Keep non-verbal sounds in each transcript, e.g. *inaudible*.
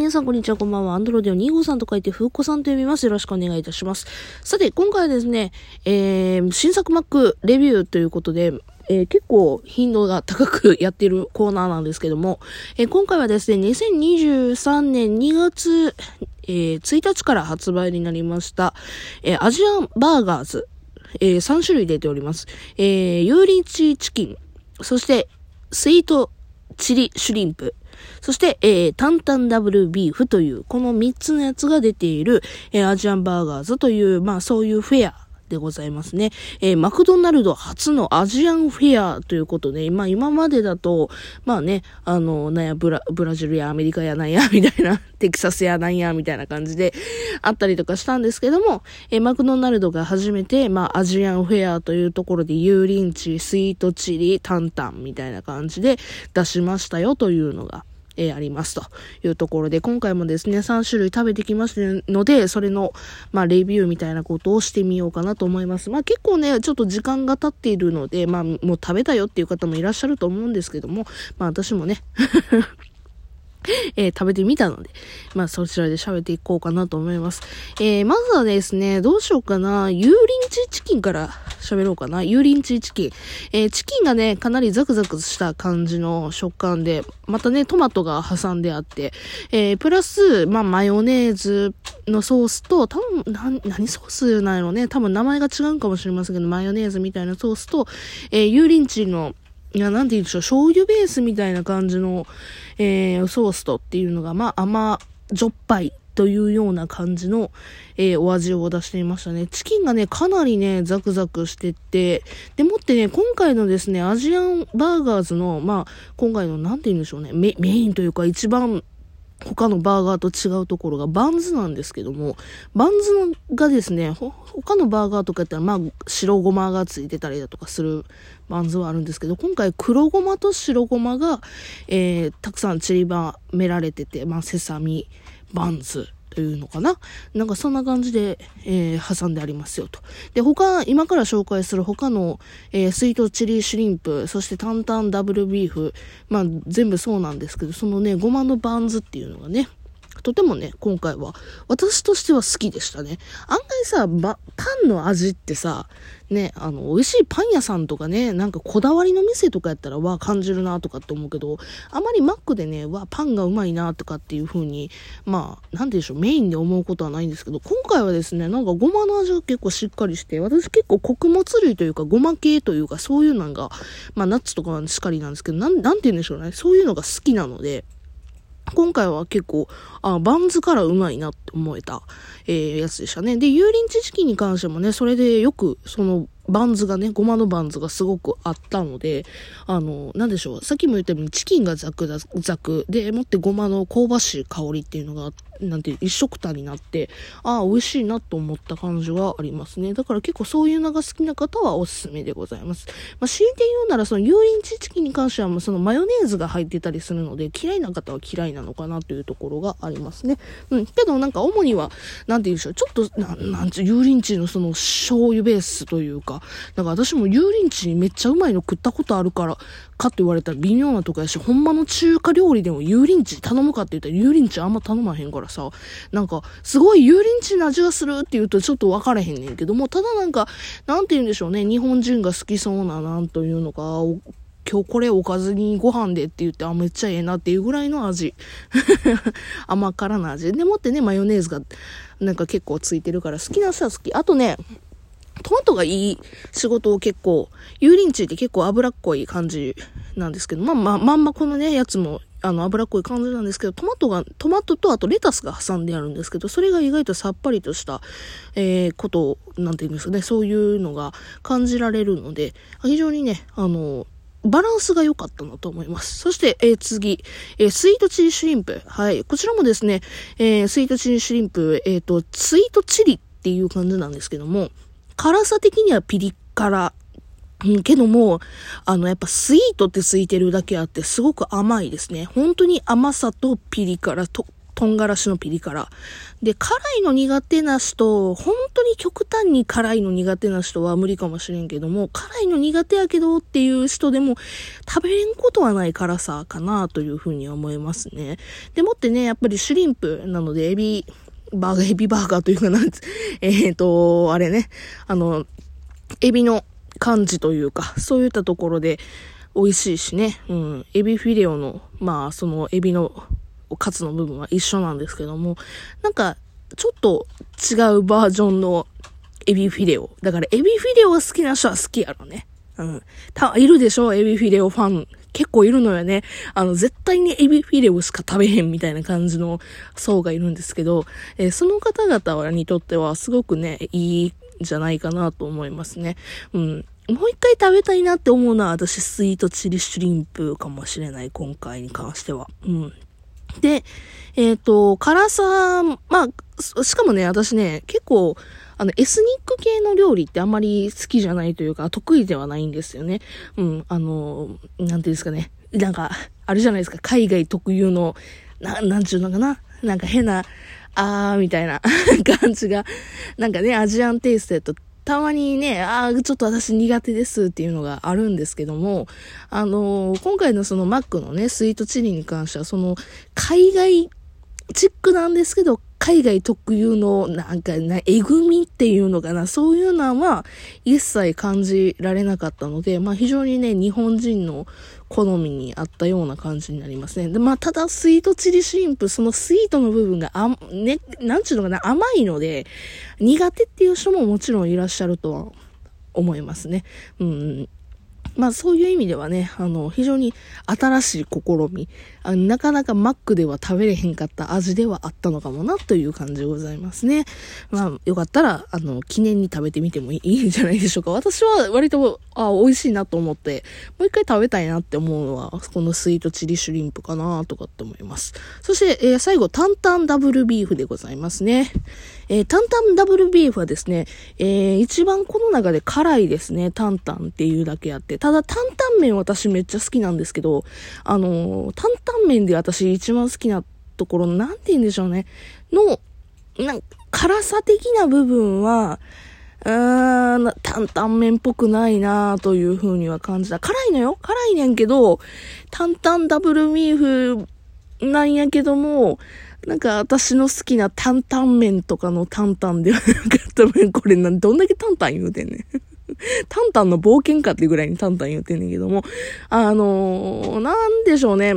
皆さんこんにちは、こんばんは。アンドロデオ2号さんと書いて、ふうこさんと読みます。よろしくお願いいたします。さて、今回はですね、えー、新作 Mac レビューということで、えー、結構頻度が高くやっているコーナーなんですけども、えー、今回はですね、2023年2月、えー、1日から発売になりました、えアジアンバーガーズ、え3種類出ております。えー、ユーリンチチキン、そして、スイートチリシュリンプ、そして、えー、タンタンダブルビーフという、この3つのやつが出ている、えー、アジアンバーガーズという、まあそういうフェアでございますね。えー、マクドナルド初のアジアンフェアということで、まあ今までだと、まあね、あの、なんや、ブラ、ブラジルやアメリカやなんや、*laughs* みたいな、テキサスやなんや、みたいな感じであったりとかしたんですけども、えー、マクドナルドが初めて、まあアジアンフェアというところで、油淋鶏、スイートチリ、タンタンみたいな感じで出しましたよというのが、えー、ありますというところで、今回もですね、3種類食べてきましたので、それの、まあ、レビューみたいなことをしてみようかなと思います。まあ、結構ね、ちょっと時間が経っているので、まあ、もう食べたよっていう方もいらっしゃると思うんですけども、まあ、私もね *laughs* えー、食べてみたので、まあそちらで喋っていこうかなと思います。えー、まずはですね、どうしようかな、油淋鶏チキンから喋ろうかな。油淋鶏チキン。えー、チキンがね、かなりザクザクした感じの食感で、またね、トマトが挟んであって、えー、プラス、まあマヨネーズのソースと、多分、な、何ソースなのね、多分名前が違うかもしれませんけど、マヨネーズみたいなソースと、えー、油淋鶏のいや、なんて言うんでしょう、醤油ベースみたいな感じの、えー、ソースとっていうのが、まあ、甘じょっぱいというような感じの、えー、お味を出していましたね。チキンがね、かなりね、ザクザクしてて、でもってね、今回のですね、アジアンバーガーズの、まあ、今回の、なんて言うんでしょうね、メメインというか一番他のバーガーと違うところがバンズなんですけども、バンズがですね、他のバーガーとかやったら、まあ、白ごまがついてたりだとかするバンズはあるんですけど、今回黒ごまと白ごまが、えー、たくさん散りばめられてて、まあ、セサミバンズというのかな？なんかそんな感じで、えー、挟んでありますよと。で、他、今から紹介する他の、えー、スイートチリシュリンプ、そしてタンタンダブルビーフ、まあ全部そうなんですけど、そのね、ごまのバンズっていうのがね、とてもね、今回は、私としては好きでしたね。案外さ、パンの味ってさ、ね、あの、美味しいパン屋さんとかね、なんかこだわりの店とかやったら、わ、感じるなとかって思うけど、あまりマックでね、わ、パンがうまいなとかっていう風に、まあ、なんでしょう、メインで思うことはないんですけど、今回はですね、なんかごまの味が結構しっかりして、私結構穀物類というか、ごま系というか、そういうのが、まあ、ナッツとかはしっかりなんですけど、なん、なんて言うんでしょうね、そういうのが好きなので、今回は結構、あ、バンズからうまいなって思えた、えー、やつでしたね。で、油淋鶏チキンに関してもね、それでよく、その、バンズがね、ごまのバンズがすごくあったので、あの、なんでしょう、さっきも言ったようにチキンがザクザクで、もってごまの香ばしい香りっていうのがあって、なんて、一色たになって、ああ、美味しいなと思った感じはありますね。だから結構そういうのが好きな方はおすすめでございます。まあ、強いて言うなら、その油淋鶏チキンに関しては、もうそのマヨネーズが入ってたりするので、嫌いな方は嫌いなのかなというところがありますね。うん。けどなんか主には、なんて言うんでしょう、ちょっと、ななんちゅう、油淋鶏のその醤油ベースというか、なんか私も油淋鶏めっちゃうまいの食ったことあるから、かって言われたら微妙なとこやし、ほんまの中華料理でも油淋鶏頼むかって言ったら油淋鶏あんま頼まへんからさ、なんか、すごい油淋鶏の味がするって言うとちょっと分からへんねんけども、ただなんか、なんて言うんでしょうね、日本人が好きそうな、なんというのか、今日これおかずにご飯でって言って、あ、めっちゃええなっていうぐらいの味。*laughs* 甘辛な味。でもってね、マヨネーズがなんか結構ついてるから好きな人は好き。あとね、トマトがいい仕事を結構、油淋鶏って結構脂っこい感じなんですけど、まあま、まんまこのね、やつも、あの、脂っこい感じなんですけど、トマトが、トマトとあとレタスが挟んであるんですけど、それが意外とさっぱりとした、えー、ことを、なんて言うんですかね、そういうのが感じられるので、非常にね、あの、バランスが良かったなと思います。そして、えー、次、えー、スイートチリシュリンプ。はい。こちらもですね、えー、スイートチリシュリンプ、えっ、と、スイートチリっていう感じなんですけども、辛さ的にはピリ辛。うん、けども、あの、やっぱスイートってついてるだけあって、すごく甘いですね。本当に甘さとピリ辛と、唐辛子のピリ辛。で、辛いの苦手な人、本当に極端に辛いの苦手な人は無理かもしれんけども、辛いの苦手やけどっていう人でも食べれんことはない辛さかなというふうに思いますね。でもってね、やっぱりシュリンプなのでエビ、バーガー、エビバーガーというかなんつ、*laughs* えっ、ー、と、あれね、あの、エビの感じというか、そういったところで美味しいしね、うん、エビフィレオの、まあ、そのエビのカツの部分は一緒なんですけども、なんか、ちょっと違うバージョンのエビフィレオ。だからエビフィレオが好きな人は好きやろね。うん。た、いるでしょ？エビフィレオファン。結構いるのよね。あの、絶対にエビフィレオしか食べへんみたいな感じの層がいるんですけど、えー、その方々にとってはすごくね、いいんじゃないかなと思いますね。うん。もう一回食べたいなって思うのは私スイートチリシュリンプかもしれない、今回に関しては。うん。で、えっ、ー、と、辛さ、まあ、しかもね、私ね、結構、あの、エスニック系の料理ってあんまり好きじゃないというか、得意ではないんですよね。うん、あの、なんていうんですかね。なんか、あるじゃないですか、海外特有の、な、なんちゅうのかな。なんか変な、あーみたいな *laughs* 感じが、なんかね、アジアンテイストやとたまにね、ああ、ちょっと私苦手ですっていうのがあるんですけども、あのー、今回のそのマックのね、スイートチリに関しては、その、海外チックなんですけど、海外特有の、なんかな、えぐみっていうのかな、そういうのは、一切感じられなかったので、まあ非常にね、日本人の好みに合ったような感じになりますね。で、まあただ、スイートチリシンプ、そのスイートの部分が、あ、ね、なんちゅうのかな、甘いので、苦手っていう人ももちろんいらっしゃるとは思いますね。うん。まあそういう意味ではね、あの、非常に新しい試み、あなかなかマックでは食べれへんかった味ではあったのかもなという感じでございますね。まあよかったら、あの、記念に食べてみてもいいんじゃないでしょうか。私は割と、あ、美味しいなと思って、もう一回食べたいなって思うのは、このスイートチリシュリンプかなとかって思います。そして、えー、最後、タンタンダブルビーフでございますね。えー、タンタンダブルビーフはですね、えー、一番この中で辛いですね。タンタンっていうだけあって。ただ、タンタン麺私めっちゃ好きなんですけど、あのー、タンタン麺で私一番好きなところ、なんて言うんでしょうね。の、なん辛さ的な部分は、うーん、担々麺っぽくないなという風には感じた。辛いのよ辛いねんけど、担々ダブルミーフなんやけども、なんか私の好きな担々麺とかの担々ではなかった麺、これなどんだけ担々言うてんねん。*laughs* タンタンの冒険かってぐらいにタンタン言ってんねんけども、あのー、なんでしょうね。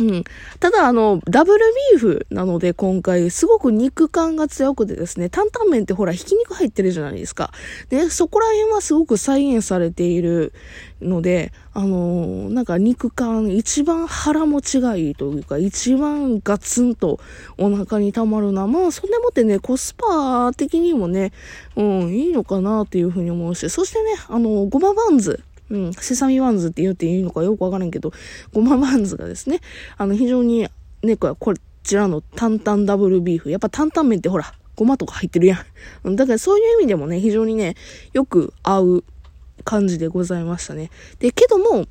うん。ただ、あの、ダブルビーフなので、今回、すごく肉感が強くてですね、担々麺ってほら、ひき肉入ってるじゃないですか。で、そこら辺はすごく再現されているので、あのー、なんか肉感、一番腹持ちがいいというか、一番ガツンとお腹に溜まるな。まあ、そんでもってね、コスパ的にもね、うん、いいのかなっていうふうに思うし、そしてね、あのー、ごまバンズ。うん、セサミバンズって言っていいのかよくわからんけど、ごまバンズがですね、あの、非常に、ね、こちらの担々ダブルビーフ。やっぱ担々麺ってほら、ごまとか入ってるやん。だからそういう意味でもね、非常にね、よく合う感じでございましたね。で、けども、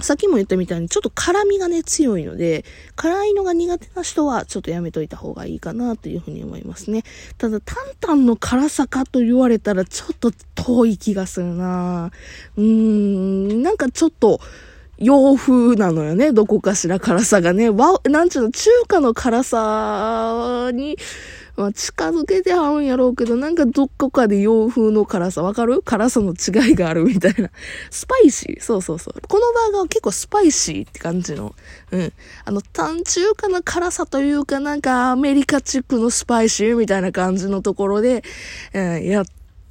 さっきも言ったみたいにちょっと辛みがね強いので、辛いのが苦手な人はちょっとやめといた方がいいかなというふうに思いますね。ただ、タンタンの辛さかと言われたらちょっと遠い気がするなうーん、なんかちょっと、洋風なのよね。どこかしら辛さがね。わ、なんちゅうの、中華の辛さに、まあ、近づけてはるんやろうけど、なんかどこかで洋風の辛さ、わかる？辛さの違いがあるみたいな。スパイシーそうそうそう。このバーガーは結構スパイシーって感じの。うん。あの、単中華の辛さというか、なんかアメリカチックのスパイシーみたいな感じのところで、うん、やっ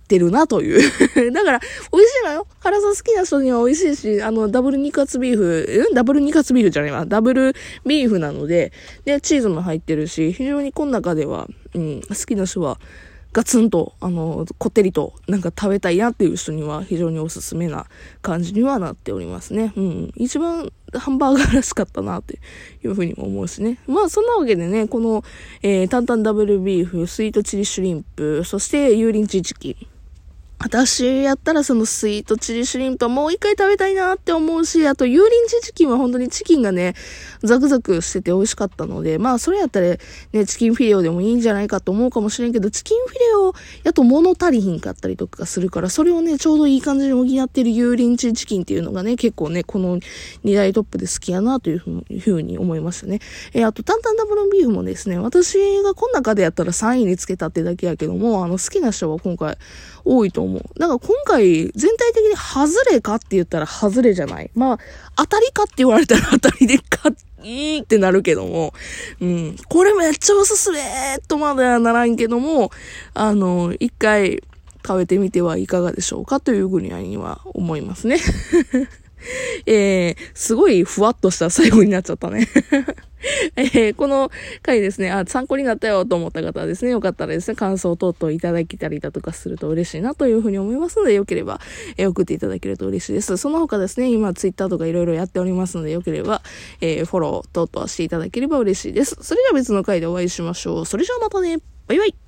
ってるなという *laughs* だから、美味しいのよ。辛さ好きな人には美味しいし、あの、ダブルニカツビーフ、ん？ダブルニカツビーフじゃないわ。ダブルビーフなので、で、チーズも入ってるし、非常にこの中では、うん、好きな人は、ガツンと、あの、こってりと、なんか食べたいなっていう人には非常におすすめな感じにはなっておりますね。うん。一番ハンバーガーらしかったなっていうふうにも思うしね。まあそんなわけでね、この、えー、タンタンダブルビーフ、スイートチリシュリンプ、そして油淋鶏チキン。私やったらそのスイートチリシュリンプはもう一回食べたいなって思うし、あと油淋鶏チキンは本当にチキンがね、ザクザクしてて美味しかったので、まあそれやったらね、チキンフィレオでもいいんじゃないかと思うかもしれんけど、チキンフィレオやと物足りひんかったりとかするから、それをね、ちょうどいい感じに補ってる油淋鶏チキンっていうのがね、結構ね、この2大トップで好きやなというふうに思いましたね。えー、あと、タンタンダブルビーフもですね、私がこの中でやったら3位につけたってだけやけども、あの、好きな人は今回多いと思う。だから今回、全体的に外れかって言ったら外れじゃない？まあ、当たりかって言われたら当たりでか、いいってなるけども、うん。これめっちゃおすすめとまではならんけども、あの、一回食べてみてはいかがでしょうかというぐらいには思いますね。*laughs* えー、すごいふわっとした最後になっちゃったねえー、この回ですね、あ、参考になったよと思った方はですね、よかったらですね、感想等々いただけたりだとかすると嬉しいなというふうに思いますので、よければ、えー、送っていただけると嬉しいです。その他ですね、今ツイッターとかいろいろやっておりますので、よければ、えー、フォロー等々していただければ嬉しいです。それでは別の回でお会いしましょう。それじゃあまたね。バイバイ。